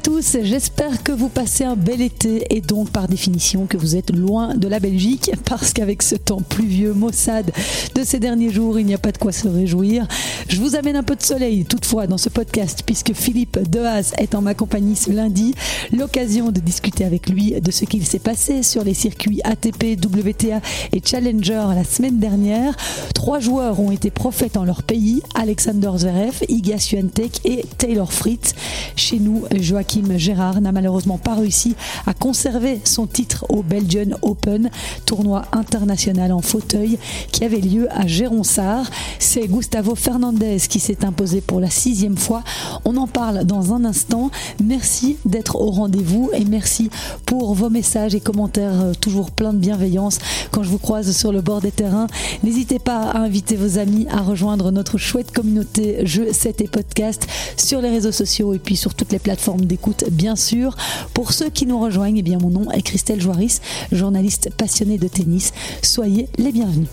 tous, j'espère que vous passez un bel été et donc par définition que vous êtes loin de la Belgique parce qu'avec ce temps pluvieux, maussade de ces derniers jours, il n'y a pas de quoi se réjouir. Je vous amène un peu de soleil toutefois dans ce podcast puisque Philippe Dehaze est en ma compagnie ce lundi. L'occasion de discuter avec lui de ce qu'il s'est passé sur les circuits ATP, WTA et Challenger la semaine dernière. Trois joueurs ont été prophètes en leur pays, Alexander Zverev, Iga Swiatek et Taylor Fritz. Chez nous, Joachim Gérard n'a malheureusement pas réussi à conserver son titre au Belgian Open, tournoi international en fauteuil qui avait lieu à Géronsard. C'est Gustavo Fernandez qui s'est imposé pour la sixième fois. On en parle dans un instant. Merci d'être au rendez-vous et merci pour vos messages et commentaires euh, toujours plein de bienveillance quand je vous croise sur le bord des terrains. N'hésitez pas à inviter vos amis à rejoindre notre chouette communauté Jeux 7 et podcast sur les réseaux sociaux et puis sur toutes les plateformes d'écoute, bien sûr. Pour ceux qui nous rejoignent, eh bien, mon nom est Christelle Joaris, journaliste passionnée de tennis. Soyez les bienvenus.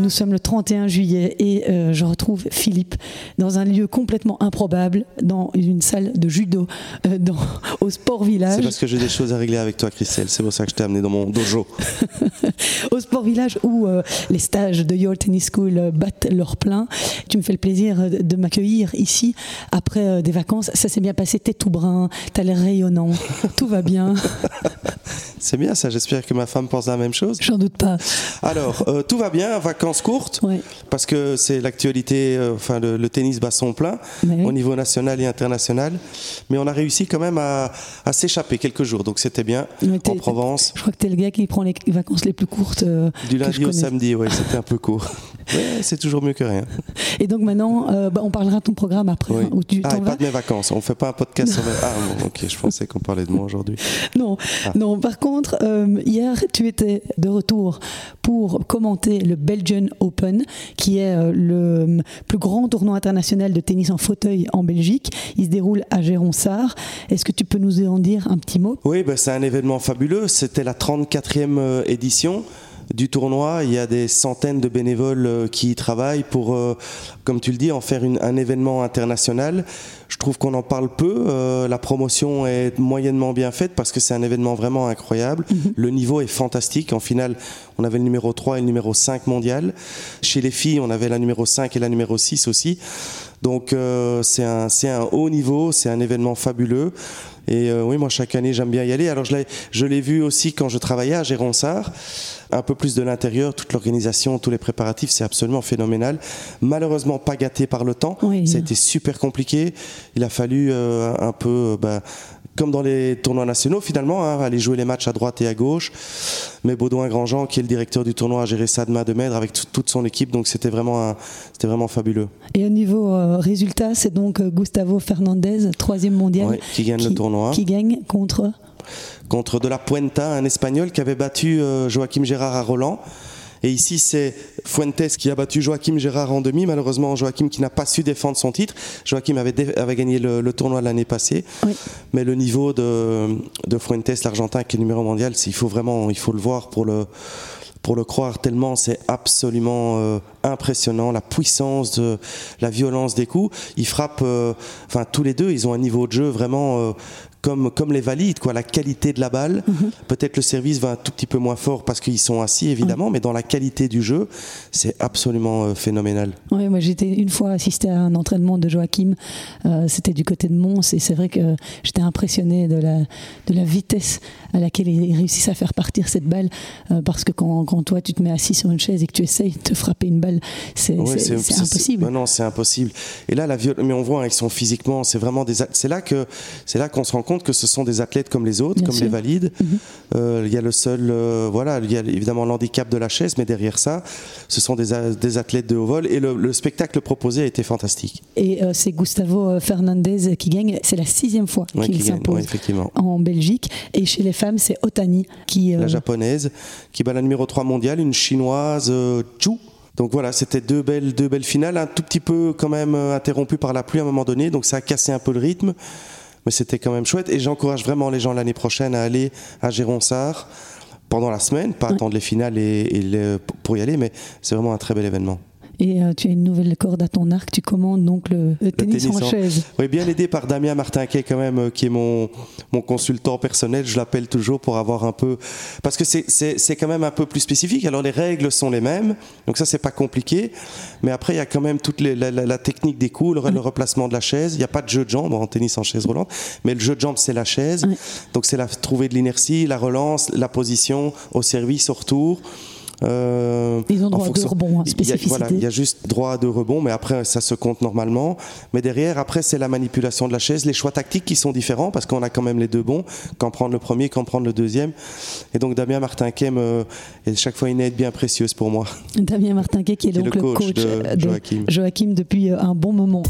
Nous sommes le 31 juillet et euh, je retrouve Philippe dans un lieu complètement improbable, dans une salle de judo, euh, dans, au Sport Village. C'est parce que j'ai des choses à régler avec toi, Christelle. C'est pour ça que je t'ai amené dans mon dojo. au Sport Village où euh, les stages de Your Tennis School battent leur plein. Tu me fais le plaisir de, m'accueillir ici après des vacances. Ça s'est bien passé, t'es tout brun, t'as l'air rayonnant, tout va bien. C'est bien ça. J'espère que ma femme pense la même chose. J'en doute pas. Alors, tout va bien, vacances courtes, Ouais. parce que c'est l'actualité, euh, enfin le, le tennis bat son plein oui. au niveau national et international. Mais on a réussi quand même à, à s'échapper quelques jours, donc c'était bien en Provence. Je crois que t'es le gars qui prend les vacances les plus courtes. euh, Du lundi au samedi, ouais, c'était un peu court. Ouais, c'est toujours mieux que rien. Et donc maintenant, euh, bah, on parlera de ton programme après. Oui. hein, où tu Ah, et pas de mes vacances. On fait pas un podcast sur mes... Ah, bon, ok, je pensais qu'on parlait de moi aujourd'hui. Non, Ah. non. Par contre, euh, hier, tu étais de retour pour commenter le Belgian Open, qui est euh, le plus grand tournoi international de tennis en fauteuil en Belgique. Il se déroule à Géronsard. Est-ce que tu peux nous en dire un petit mot? Oui, ben, c'est un événement fabuleux. C'était la 34e euh, édition du tournoi. Il y a des centaines de bénévoles euh, qui y travaillent pour, euh, comme tu le dis, en faire une- un événement international. Je trouve qu'on en parle peu. Euh, la promotion est moyennement bien faite parce que c'est un événement vraiment incroyable. Le niveau est fantastique. En finale, on avait le numéro 3 et le numéro 5 mondial. Chez les filles, on avait la numéro 5 et la numéro 6 aussi. Donc euh, c'est un, c'est un haut niveau, c'est un événement fabuleux. Et euh, oui, moi chaque année j'aime bien y aller. Alors je l'ai, je l'ai vu aussi quand je travaillais à Géronsard, un peu plus de l'intérieur, toute l'organisation, tous les préparatifs, c'est absolument phénoménal. Malheureusement pas gâté par le temps, Oui. ça a été super compliqué. Il a fallu euh, un peu, bah, comme dans les tournois nationaux finalement, hein, aller jouer les matchs à droite et à gauche. Mais Baudouin Grandjean, qui est le directeur du tournoi, a géré ça de main de maître avec tout- toute son équipe, donc c'était vraiment, c'était vraiment fabuleux. Et au niveau euh, résultat, c'est donc euh, Gustavo Fernandez, troisième mondial, Ouais, qui gagne le tournoi. qui gagne contre. contre De La Puenta, un Espagnol qui avait battu euh, Joachim Gérard à Roland. Et ici, c'est Fuentes qui a battu Joachim Gérard en demi. Malheureusement, Joachim qui n'a pas su défendre son titre. Joachim avait, dé- avait gagné le, le tournoi l'année passée. Oui. Mais le niveau de, de Fuentes, l'Argentin, qui est numéro mondial, il faut vraiment il faut le voir pour le, pour le croire, tellement c'est absolument euh, impressionnant. La puissance, de, la violence des coups. Ils frappent, euh, enfin, tous les deux, ils ont un niveau de jeu vraiment. euh, comme, comme les valides, quoi, la qualité de la balle. Peut-être le service va un tout petit peu moins fort parce qu'ils sont assis, évidemment, mais dans la qualité du jeu, c'est absolument euh, phénoménal. Oui, moi j'étais une fois assisté à un entraînement de Joachim, euh, c'était du côté de Mons, et c'est vrai que j'étais impressionné de la, de la vitesse à laquelle ils réussissent à faire partir cette balle, euh, parce que quand, quand toi tu te mets assis sur une chaise et que tu essayes de frapper une balle, c'est Ouais, impossible. bah non, c'est impossible. Et là, la viol- mais on voit, ils sont physiquement, c'est vraiment des. C'est là que, c'est là qu'on se rend compte que ce sont des athlètes comme les autres, Bien comme sûr. Mhm. les valides. Euh, Il y a le seul, euh, voilà, il y a évidemment l'handicap de la chaise, mais derrière ça, ce sont des, des athlètes de haut vol. Et le, le spectacle proposé a été fantastique. Et euh, c'est Gustavo Fernandez qui gagne, c'est la sixième fois Ouais, qu'il qui gagne, s'impose ouais, en Belgique. Et chez les femmes, c'est Otani qui. La japonaise qui bat la numéro 3 mondiale, une chinoise, Chu. Donc voilà, c'était deux belles, deux belles finales, un tout petit peu quand même interrompues par la pluie à un moment donné, donc ça a cassé un peu le rythme. Mais c'était quand même chouette. Et j'encourage vraiment les gens l'année prochaine à aller à Géronsard pendant la semaine, pas attendre les finales et, pour y aller, mais c'est vraiment un très bel événement et euh, tu as une nouvelle corde à ton arc. Tu commandes donc le, tennis, en, chaise. Oui, bien aidé par Damien Martinquet quand même, euh, qui est mon, mon consultant personnel. Je l'appelle toujours pour avoir un peu... Parce que c'est quand même un peu plus spécifique. Alors les règles sont les mêmes, donc ça c'est pas compliqué. Mais après il y a quand même toute les, la, technique des coups, le, replacement de la chaise. Il n'y a pas de jeu de jambes en tennis en chaise roulante, mais le jeu de jambes c'est la chaise. Donc c'est la trouver de l'inertie, la relance, la position au service, au retour. Euh, Ils ont droit de rebond, hein, spécificité. voilà, il y a juste droit de rebond, mais après ça se compte normalement. Mais derrière, après c'est la manipulation de la chaise, les choix tactiques qui sont différents parce qu'on a quand même les deux bons, quand prendre le premier, quand prendre le deuxième. Et donc Damien Martinquet est chaque fois une aide bien précieuse pour moi. Damien Martinquet qui est donc le coach, de, de Joachim depuis un bon moment.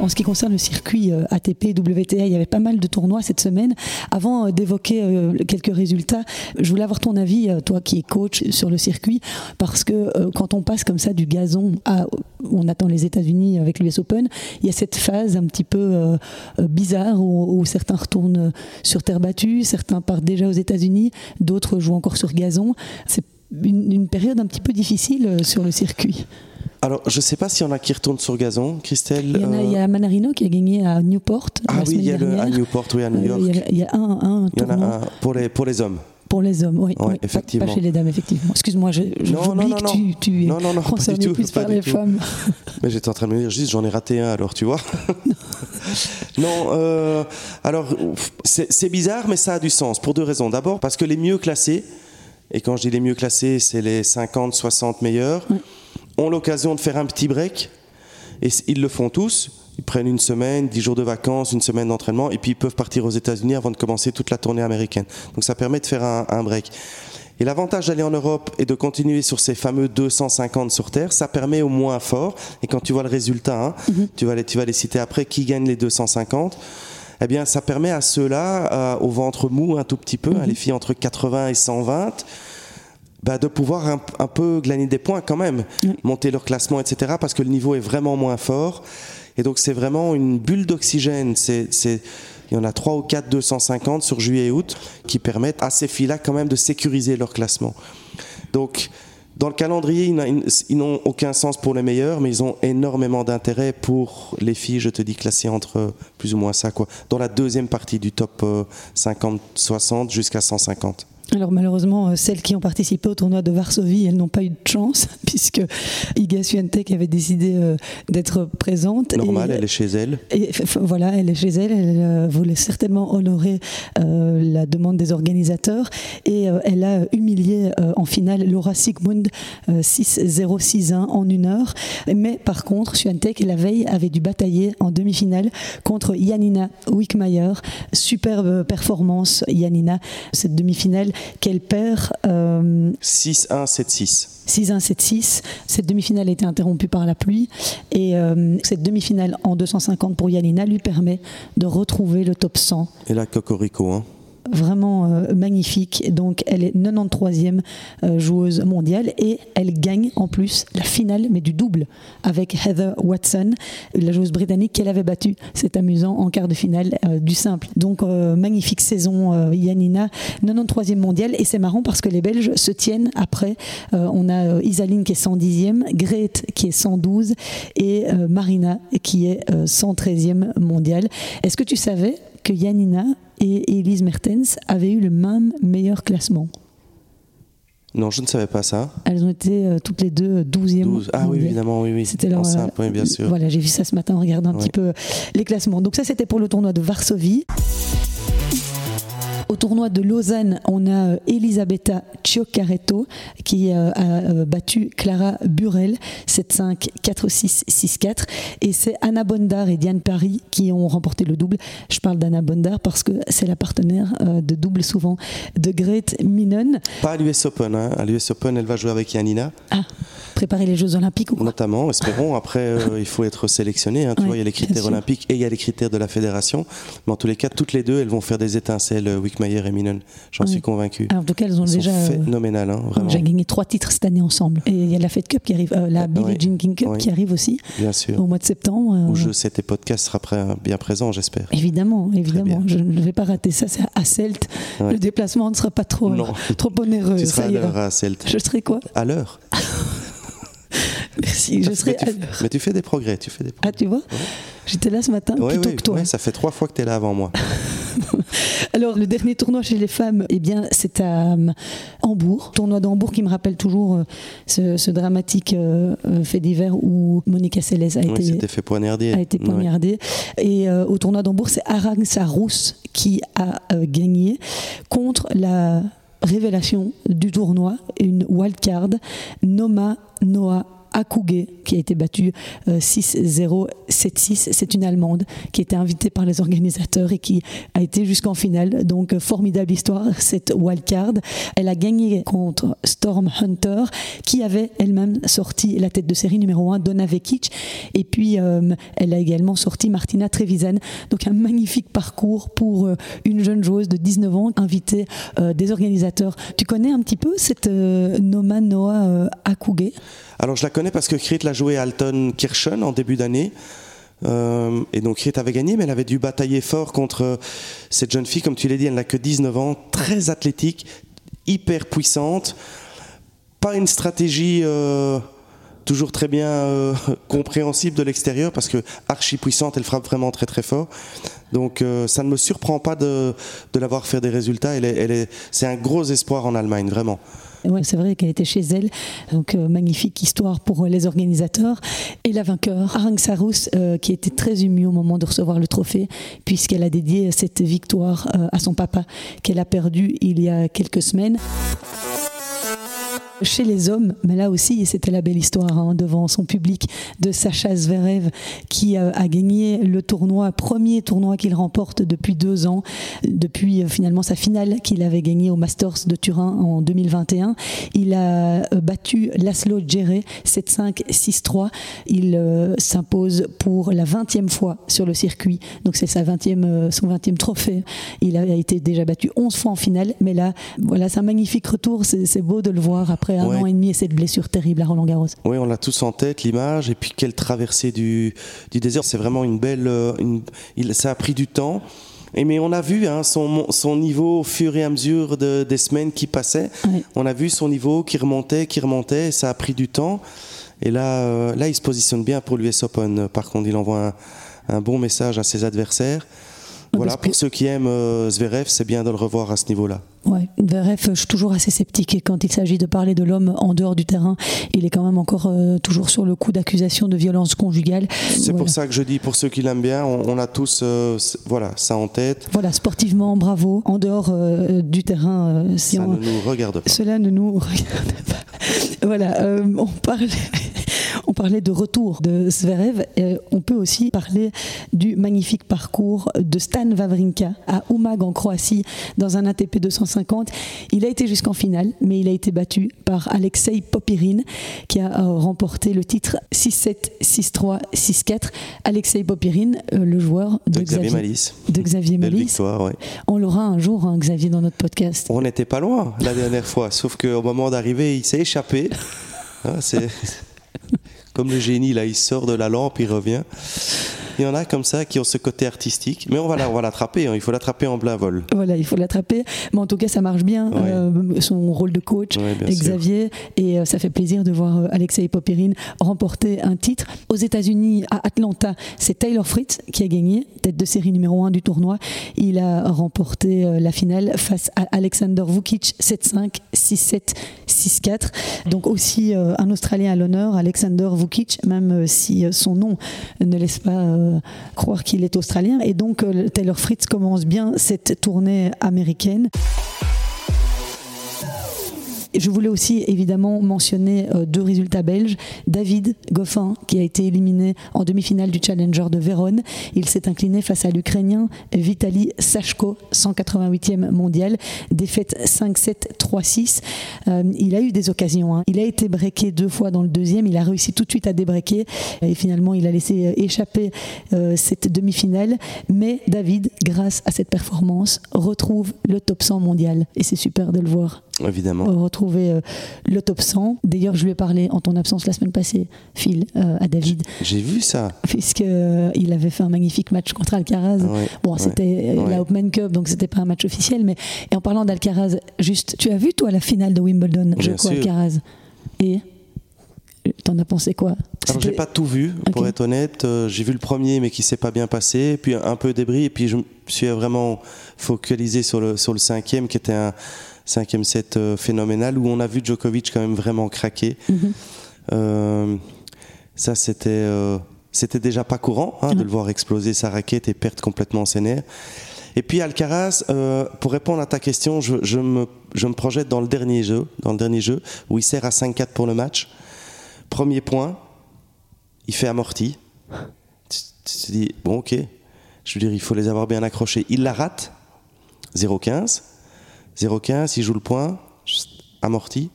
En ce qui concerne le circuit euh, ATP, WTA, il y avait pas mal de tournois cette semaine. Avant euh, d'évoquer euh, quelques résultats, je voulais avoir ton avis, toi qui es coach sur le circuit, parce que quand on passe comme ça du gazon à, on attend les États-Unis avec l'US Open, il y a cette phase un petit peu bizarre où, certains retournent sur terre battue, certains partent déjà aux États-Unis, d'autres jouent encore sur gazon. C'est une période un petit peu difficile sur le circuit. Alors, je ne sais pas s'il y en a qui retournent sur gazon, Christelle. Il y, a, il y a Manarino qui a gagné à Newport. Ah oui, il y a le, à Newport, oui, à New York. il, y a, un, un Il y en a un pour les, pour les hommes. Pour les hommes, oui. effectivement. Pas, chez les dames, effectivement. Excuse-moi, je, je non, non, non, que tu, tu non, non, non, concerné plus par les femmes. Mais j'étais en train de me dire, juste, j'en ai raté un, alors, tu vois. non, euh, alors, c'est bizarre, mais ça a du sens, pour deux raisons. D'abord, parce que les mieux classés, et quand je dis les mieux classés, c'est les 50, 60 meilleurs, ont l'occasion de faire un petit break. Et ils le font tous. Ils prennent une semaine, dix jours de vacances, une semaine d'entraînement, et puis ils peuvent partir aux États-Unis avant de commencer toute la tournée américaine. Donc ça permet de faire un, break. Et l'avantage d'aller en Europe et de continuer sur ces fameux 250 sur Terre, ça permet au moins fort. Et quand tu vois le résultat, hein, mhm. tu, vas les, tu vas les citer après, qui gagne les 250 eh bien, ça permet à ceux-là, euh, au ventre mou un tout petit peu, hein, mhm. les filles entre 80 et 120, bah, de pouvoir un, peu glaner des points quand même, monter leur classement, etc. Parce que le niveau est vraiment moins fort. Et donc c'est vraiment une bulle d'oxygène. C'est, il y en a 3 ou 4 250 sur juillet et août qui permettent à ces filles-là quand même de sécuriser leur classement. Donc dans le calendrier, ils n'ont aucun sens pour les meilleurs, mais ils ont énormément d'intérêt pour les filles, je te dis, classées entre plus ou moins ça, quoi. Dans la deuxième partie du top 50-60 euh, jusqu'à 150. Alors malheureusement, euh, celles qui ont participé au tournoi de Varsovie, elles n'ont pas eu de chance puisque Iga Swiatek avait décidé euh, d'être présente. Normal, elle est chez elle. Et, voilà, elle est chez elle. Elle euh, voulait certainement honorer la demande des organisateurs et elle a humilié en finale Laura Sigmund 6-0-6-1 en une heure. Mais par contre, Swiatek la veille avait dû batailler en demi-finale contre Janina Wickmayer. Superbe performance, Janina. Cette demi-finale qu'elle perd. 6-1, 7-6. 6-1, 7-6. Cette demi-finale a été interrompue par la pluie. Et euh, cette demi-finale en 250 pour Yanina lui permet de retrouver le top 100. Et la Cocorico, hein vraiment euh, magnifique. Donc elle est 93e euh, joueuse mondiale et elle gagne en plus la finale, mais du double, avec Heather Watson, la joueuse britannique qu'elle avait battue, c'est amusant, en quart de finale euh, du simple. Donc magnifique saison Yanina, 93e mondiale et c'est marrant parce que les Belges se tiennent après. on a Isaline qui est 110e, Grete qui est 112 et Marina qui est 113e mondiale. Est-ce que tu savais que Yanina et Elise Mertens avaient eu le même meilleur classement. Non, je ne savais pas ça. Elles ont été euh, toutes les deux 12e. 12. Ah oui, évidemment, oui, oui. C'était leur. Euh, bien sûr. Voilà, j'ai vu ça ce matin en regardant un petit peu les classements. Donc, ça, c'était pour le tournoi de Varsovie. Au tournoi de Lausanne, on a euh, Elisabetta Cioccaretto qui euh, a euh, battu Clara Burel 7-5, 4-6, 6-4. Et c'est Anna Bondar et Diane Paris qui ont remporté le double. Je parle d'Anna Bondar parce que c'est la partenaire de double souvent de Grete Minen. Pas à l'US Open. Hein. À l'US Open, elle va jouer avec Yanina. Ah préparer les Jeux Olympiques ou quoi? Notamment, espérons. Après, il faut être sélectionné. Hein. Tu vois, il y a les critères olympiques et il y a les critères de la fédération. Mais en tous les cas, toutes les deux, elles vont faire des étincelles, Wickman Meyer et Minen. J'en Oui. suis convaincu. Alors, en tout cas, elles ont déjà euh, phénoménales, hein, vraiment. j'ai gagné trois titres cette année ensemble. Et il y a la Fed Cup qui arrive, euh, la Billie oui. Jean King Cup Oui. qui arrive aussi Bien sûr. au mois de septembre. euh, Où je sais tes podcasts sera prêt- bien présent, j'espère. Évidemment, évidemment. Je ne vais pas rater ça. C'est à Celt. Ouais. Le déplacement ne sera pas trop, Non. trop onéreux. Tu seras à l'heure à Celt. Je serai quoi? À l'heure. Merci, je Mais serai tu, à l'heure. mais tu fais des progrès, tu fais des Ah, tu vois J'étais là ce matin, Ouais, plutôt ouais, que toi. ça fait trois fois que tu es là avant moi. Alors, le dernier tournoi chez les femmes, eh bien, c'est à euh, Hambourg. Tournoi d'Hambourg qui me rappelle toujours euh, ce, ce dramatique euh, euh, fait divers où Monica Seles a Oui, été c'était fait poignarder. a été poignardée. Et au tournoi d'Hambourg, c'est Arang Sarous qui a gagné contre la révélation du tournoi, une wildcard, Noma Noah Akuge, qui a été battue euh, 6-0, 7-6. C'est une Allemande qui a été invitée par les organisateurs et qui a été jusqu'en finale. Donc, euh, formidable histoire, cette wildcard. Elle a gagné contre Storm Hunter, qui avait elle-même sorti la tête de série numéro 1, Donna Vekic. Et puis, euh, elle a également sorti Martina Trevisan. Donc, un magnifique parcours pour euh, une jeune joueuse de 19 ans, invitée euh, des organisateurs. Tu connais un petit peu cette euh, Noma Noah euh, Akuge Alors je la connais parce que Krit l'a joué à Alton Kirchen en début d'année. Euh, et donc Krit avait gagné, mais elle avait dû batailler fort contre cette jeune fille, comme tu l'as dit, elle n'a que 19 ans, très athlétique, hyper puissante, pas une stratégie euh, toujours très bien euh, compréhensible de l'extérieur, parce que archi puissante, elle frappe vraiment très très fort. Donc euh, ça ne me surprend pas de, de la voir faire des résultats, elle est, elle est, c'est un gros espoir en Allemagne, vraiment. Ouais, c'est vrai qu'elle était chez elle. Donc, euh, magnifique histoire pour euh, les organisateurs. Et la vainqueur, Arang Sarous, euh, qui était très émue au moment de recevoir le trophée, puisqu'elle a dédié cette victoire à son papa, qu'elle a perdu il y a quelques semaines. Chez les hommes, mais là aussi, c'était la belle histoire hein, devant son public de Sacha Zverev qui euh, a gagné le tournoi, premier tournoi qu'il remporte depuis deux ans, depuis euh, finalement sa finale qu'il avait gagnée au Masters de Turin en 2021. Il a euh, battu Laszlo Djere 7-5, 6-3. Il s'impose pour la 20e fois sur le circuit, donc c'est sa 20e, son 20e trophée. Il a été déjà battu 11 fois en finale, mais là, voilà, c'est un magnifique retour. C'est beau de le voir un Ouais. an et demi et cette blessure terrible à Roland Garros. Oui, on l'a tous en tête, l'image, et puis quelle traversée du, du désert. C'est vraiment une belle. euh, une- il, ça a pris du temps. Et mais on a vu hein, son, son niveau au fur et à mesure de- des semaines qui passaient. On a vu son niveau qui remontait, qui remontait, et ça a pris du temps. Et là, euh, là il se positionne bien pour l'US Open. Par contre, il envoie un, un bon message à ses adversaires. Voilà, pour ceux qui aiment euh, Zverev, c'est bien de le revoir à ce niveau-là. Ouais, bref, je suis toujours assez sceptique et quand il s'agit de parler de l'homme en dehors du terrain. Il est quand même encore euh, toujours sur le coup d'accusation de violence conjugale. C'est Voilà. pour ça que je dis, pour ceux qui l'aiment bien, on, on a tous euh, voilà, ça en tête. Voilà, sportivement, bravo. En dehors du terrain, si Ça on- ne nous regarde pas. cela ne nous regarde pas. Voilà, on parlait. On parlait de retour de Zverev. euh, on peut aussi parler du magnifique parcours de Stan Wawrinka à Umag en Croatie dans un ATP 250. Il a été jusqu'en finale, mais il a été battu par Alexei Popirin qui a euh, remporté le titre 6-7, 6-3, 6-4. Alexei Popirin, euh, le joueur de, De Xavier Malice. de Xavier Belle Malice. victoire, ouais. On l'aura un jour, hein, Xavier, dans notre podcast. On n'était pas loin la dernière fois, sauf qu'au moment d'arriver, il s'est échappé. Hein, c'est comme le génie, là, il sort de la lampe, il revient. Il y en a comme ça qui ont ce côté artistique, mais on va la- on va l'attraper, hein, il faut l'attraper en plein vol. Voilà, il faut l'attraper. Mais en tout cas, ça marche bien, Ouais. euh, son rôle de coach, Ouais, sûr. Xavier. Et euh, ça fait plaisir de voir euh, Alexei Popirine remporter un titre. Aux États-Unis, à Atlanta, c'est Taylor Fritz qui a gagné, tête de série numéro 1 du tournoi. Il a remporté la finale face à Alexander Vukic 7-5, 6-7, 6-4. Donc aussi un Australien à l'honneur, Alexander Vukic, même si son nom ne laisse pas croire qu'il est australien. Et donc euh, Taylor Fritz commence bien cette tournée américaine. Je voulais aussi évidemment mentionner euh, deux résultats belges. David Goffin, qui a été éliminé en demi-finale du Challenger de Vérone. Il s'est incliné face à l'Ukrainien Vitali Sachko, 188e mondial. Défaite 5-7, 3-6. Euh, il a eu des occasions. Hein. Il a été breaké deux fois dans le deuxième. Il a réussi tout de suite à débreaker. Et finalement, il a laissé échapper euh, cette demi-finale. Mais David, grâce à cette performance, retrouve le top 100 mondial. Et c'est super de le voir. Évidemment. Retrouver euh, le top 100. D'ailleurs, je lui ai parlé en ton absence la semaine passée, Phil, euh, à David. J'ai vu ça. Puisqu'il euh, il avait fait un magnifique match contre Alcaraz. bon, c'était la Open Cup, donc c'était pas un match officiel. Mais et en parlant d'Alcaraz, juste, tu as vu toi la finale de Wimbledon, Joko Alcaraz Et T'en as pensé quoi? Alors j'ai pas tout vu, pour être honnête. j'ai vu le premier, mais qui s'est pas bien passé, puis un peu débris, et puis je me suis vraiment focalisé sur le sur le cinquième, qui était un cinquième set euh, phénoménal où on a vu Djokovic quand même vraiment craquer. Mhm. Euh, ça, c'était euh, c'était déjà pas courant hein, de le voir exploser sa raquette et perdre complètement ses nerfs. Et puis Alcaraz, pour répondre à ta question, je, je, me, je, me, projette dans le dernier jeu, dans le dernier jeu où il sert à 5-4 pour le match. Premier point, il fait amorti. Tu, te dis bon ok, je veux dire il faut les avoir bien accrochés. Il la rate, 0-15. 0,15, il joue le point, amorti.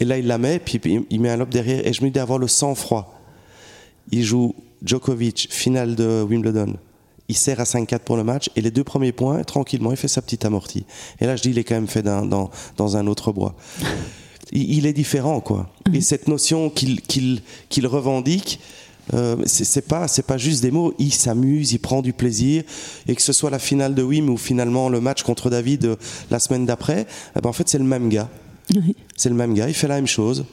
Et là, il la met, puis il met un lob derrière. Et je me dis d'avoir le sang-froid. Il joue Djokovic, finale de Wimbledon. Il sert à 5-4 pour le match. Et les deux premiers points, tranquillement, il fait sa petite amortie. Et là, je dis, il est quand même fait dans, dans, dans un autre bois. Il, est différent, quoi. Et cette notion qu'il revendique, euh, c'est pas c'est pas juste des mots. Il s'amuse, il prend du plaisir, et que ce soit la finale de Wim ou finalement le match contre David euh, la semaine d'après, eh ben en fait c'est le même gars. C'est le même gars, il fait la même chose.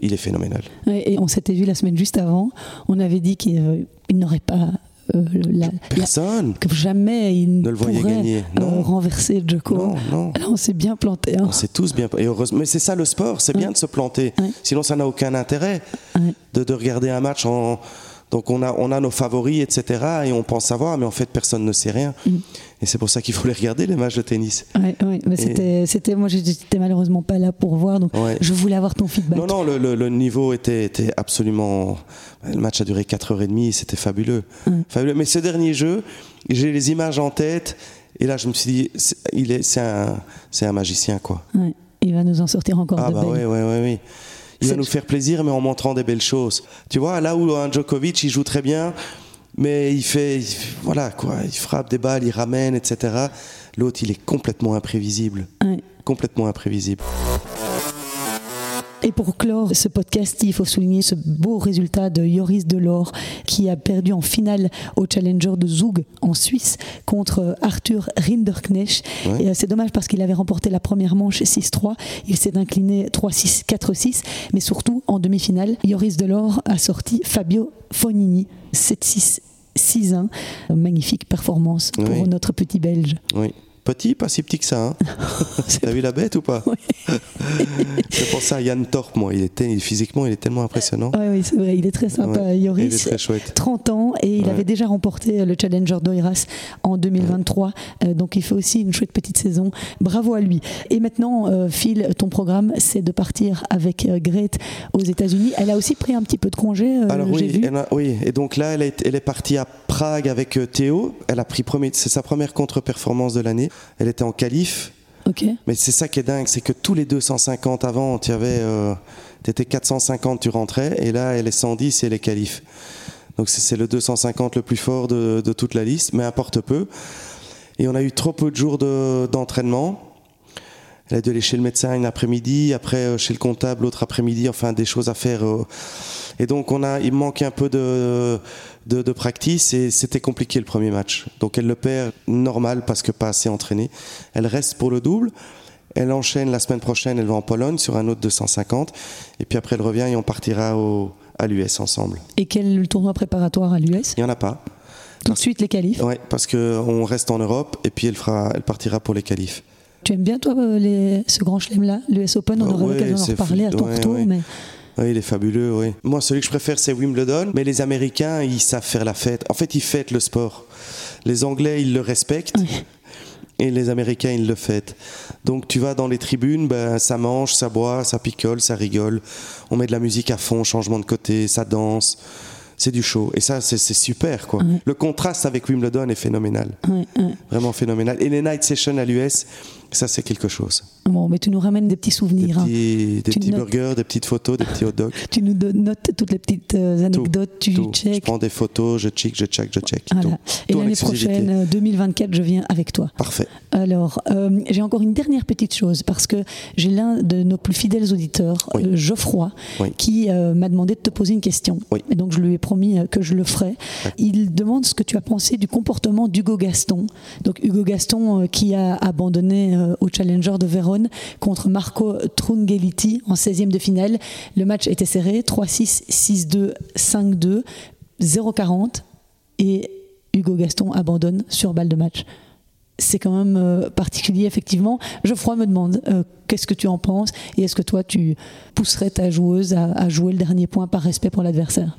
Il est phénoménal. et on s'était vu la semaine juste avant. On avait dit qu'il euh, n'aurait pas euh, Personne. que jamais il ne le pourrait gagner. Non. renverser Djoko. Non, non. on s'est bien planté. Hein. On s'est tous bien et heureusement. Mais c'est ça le sport, c'est bien de se planter. Sinon, ça n'a aucun intérêt de, de, regarder un match en, donc on a, on a nos favoris, etc. Et on pense savoir, mais en fait personne ne sait rien. Mm. Et c'est pour ça qu'il faut les regarder les matchs de tennis. Oui, ouais, mais c'était, c'était, moi j'étais malheureusement pas là pour voir, donc je voulais avoir ton feedback. Non, non, le, le, niveau était, était, absolument. Le match a duré 4h30, c'était fabuleux. fabuleux. Mais ce dernier jeu, j'ai les images en tête, et là je me suis dit, c'est, il est, c'est un, c'est un magicien quoi. Il va nous en sortir encore ah de bah oui, oui, oui, oui. Il va nous faire plaisir, mais en montrant des belles choses. Tu vois, là où un Djokovic, il joue très bien, mais il fait, voilà quoi, il frappe des balles, il ramène, etc. L'autre, il est complètement imprévisible. Complètement imprévisible. Et pour clore ce podcast, il faut souligner ce beau résultat de Joris Delors qui a perdu en finale au Challenger de Zug en Suisse contre Arthur Rinderknecht. Euh, c'est dommage parce qu'il avait remporté la première manche 6-3. Il s'est incliné 3-6, 4-6. Mais surtout, en demi-finale, Joris Delors a sorti Fabio Fognini 7-6. 6-1. Magnifique performance pour notre petit Belge. Oui. Petit, pas si petit que ça. Hein. T'as vu la bête ou pas oui. C'est pour ça Yann Torp, moi. Il était, physiquement, il est tellement impressionnant. Oui, c'est vrai. Il est très sympa, Yoris. Il est très chouette. 30 ans et il avait déjà remporté le Challenger d'Oiras en 2023. Euh, donc il fait aussi une chouette petite saison. Bravo à lui. Et maintenant, euh, Phil, ton programme, c'est de partir avec euh, Grete aux États-Unis. Elle a aussi pris un petit peu de congé. Alors oui, vu. oui. Et donc là, elle est, elle est partie à Prague avec Théo. Elle a pris c'est sa première contre-performance de l'année. Elle était en qualif. Mais c'est ça qui est dingue, c'est que tous les 250 avant, tu avais, euh, étais 450, tu rentrais, et là, elle est 110 et elle est qualif. Donc c'est le 250 le plus fort de, toute la liste, mais importe peu. Et on a eu trop peu de jours d'entraînement. elle a dû aller chez le médecin une après-midi, après euh, chez le comptable l'autre après-midi, enfin des choses à faire. Euh. Et donc on a, il manque un peu de, de, de practice et c'était compliqué le premier match. Donc elle le perd normal parce que pas assez entraînée. Elle reste pour le double. Elle enchaîne la semaine prochaine, elle va en Pologne sur un autre 250. Et puis après elle revient et on partira au, à l'US ensemble. Et quel tournoi préparatoire à l'US Il n'y en a pas. Tout de suite les qualifs Oui, parce qu'on reste en Europe et puis elle, fera, elle partira pour les qualifs. Tu aimes bien toi euh, les, ce grand chelem-là, l'US Open? On aura l'occasion d'en reparler à ton retour. Mais... Oui, il est fabuleux, oui. Moi, celui que je préfère, c'est Wimbledon. Mais les Américains, ils savent faire la fête. En fait, ils fêtent le sport. Les Anglais, ils le respectent. Et les Américains, ils le fêtent. Donc tu vas dans les tribunes, ben, ça mange, ça boit, ça picole, ça rigole. On met de la musique à fond, changement de côté, ça danse. C'est du show. Et ça, c'est super. Quoi. Le contraste avec Wimbledon est phénoménal. Ouais, ouais. Vraiment phénoménal. Et les night sessions à l'US, ça, c'est quelque chose. Bon, mais tu nous ramènes des petits Des souvenirs. hein. des Tu petits notes- burgers, des petites photos, des petits hot dogs. Tu nous notes toutes les petites euh, Tout, anecdotes, tu tout. Je check. prends des photos, je check, je check, je check. Voilà. Et l'année prochaine, euh, 2024, je viens avec toi. Parfait. Alors, euh, j'ai encore une dernière petite chose parce que j'ai l'un de nos plus fidèles auditeurs, Oui. euh, Geoffroy, Oui. qui euh, m'a demandé de te poser une question. Oui. Et donc, je lui ai promis euh, que je le ferais. Il demande ce que tu as pensé du comportement d'Hugo Gaston. Donc, Hugo Gaston euh, qui a abandonné euh, au Challenger de Vérone contre Marco Trungelliti en 16e de finale. Le match était serré 3-6, 6-2, 5-2, 0-40 et Hugo Gaston abandonne sur balle de match c'est quand même euh, particulier, effectivement. Geoffroy me demande euh, qu'est-ce que tu en penses et est-ce que toi tu pousserais ta joueuse à, jouer le dernier point par respect pour l'adversaire?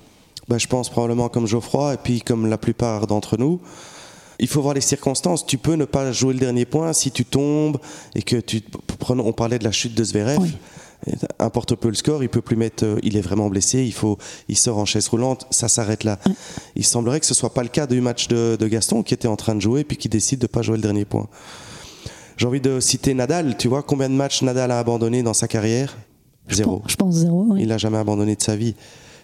Bah, je pense probablement comme Geoffroy et puis comme la plupart d'entre nous. Il faut voir les circonstances. Tu peux ne pas jouer le dernier point si tu tombes et que tu. On parlait de la chute de Zverev. Oui. Importe peu le score, il peut plus mettre. euh, Il est vraiment blessé. Il faut. Il sort en chaise roulante. Ça s'arrête là. Il semblerait que ce soit pas le cas du match de, de Gaston qui était en train de jouer puis qui décide de pas jouer le dernier point. J'ai envie de citer Nadal. Tu vois combien de matchs Nadal a abandonné dans sa carrière? Zéro. Je pense, zéro. oui. Il n'a jamais abandonné de sa vie.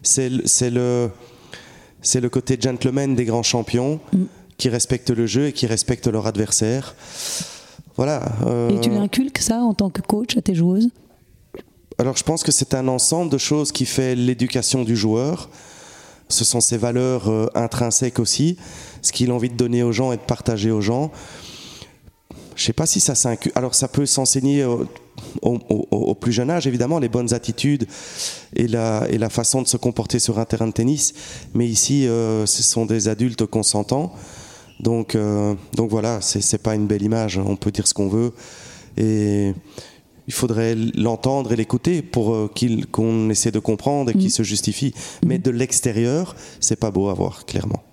C'est le, c'est le, c'est le côté gentleman des grands champions Mm. Qui respectent le jeu et qui respectent leur adversaire. Voilà. euh, Et tu l'inculques ça en tant que coach à tes joueuses? Alors je pense que c'est un ensemble de choses qui fait l'éducation du joueur. Ce sont ses valeurs euh, intrinsèques aussi, ce qu'il a envie de donner aux gens et de partager aux gens. Je sais pas si ça s'incu- Alors ça peut s'enseigner au, au- au- au plus jeune âge, évidemment, les bonnes attitudes et la, et la façon de se comporter sur un terrain de tennis. Mais ici, euh, ce sont des adultes consentants. Donc, euh, donc voilà, c'est pas une belle image. On peut dire ce qu'on veut. Et il faudrait l'entendre et l'écouter pour euh, qu'on essaie de comprendre et qu'il se justifie. Mais de l'extérieur, c'est pas beau à voir, clairement.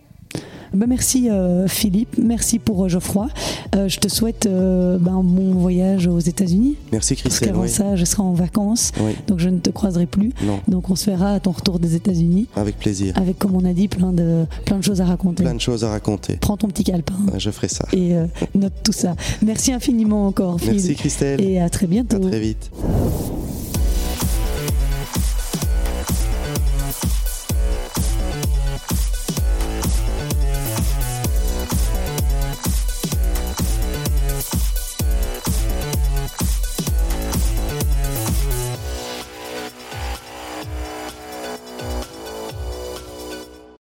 Ben, merci euh, Philippe, merci pour euh, Geoffroy. Euh, je te souhaite ben, un bon voyage aux États-Unis. Merci Parce Christelle. qu'avant oui. ça, je serai en vacances, Oui. donc je ne te croiserai plus. Non, Donc on se verra à ton retour des États-Unis, avec plaisir. avec, comme on a dit, plein de, plein de choses à raconter. Plein de choses à raconter. Prends ton petit calepin Je ferai ça. et note tout ça. Merci infiniment encore, Phil. Merci Christelle. Et à très bientôt. À très vite.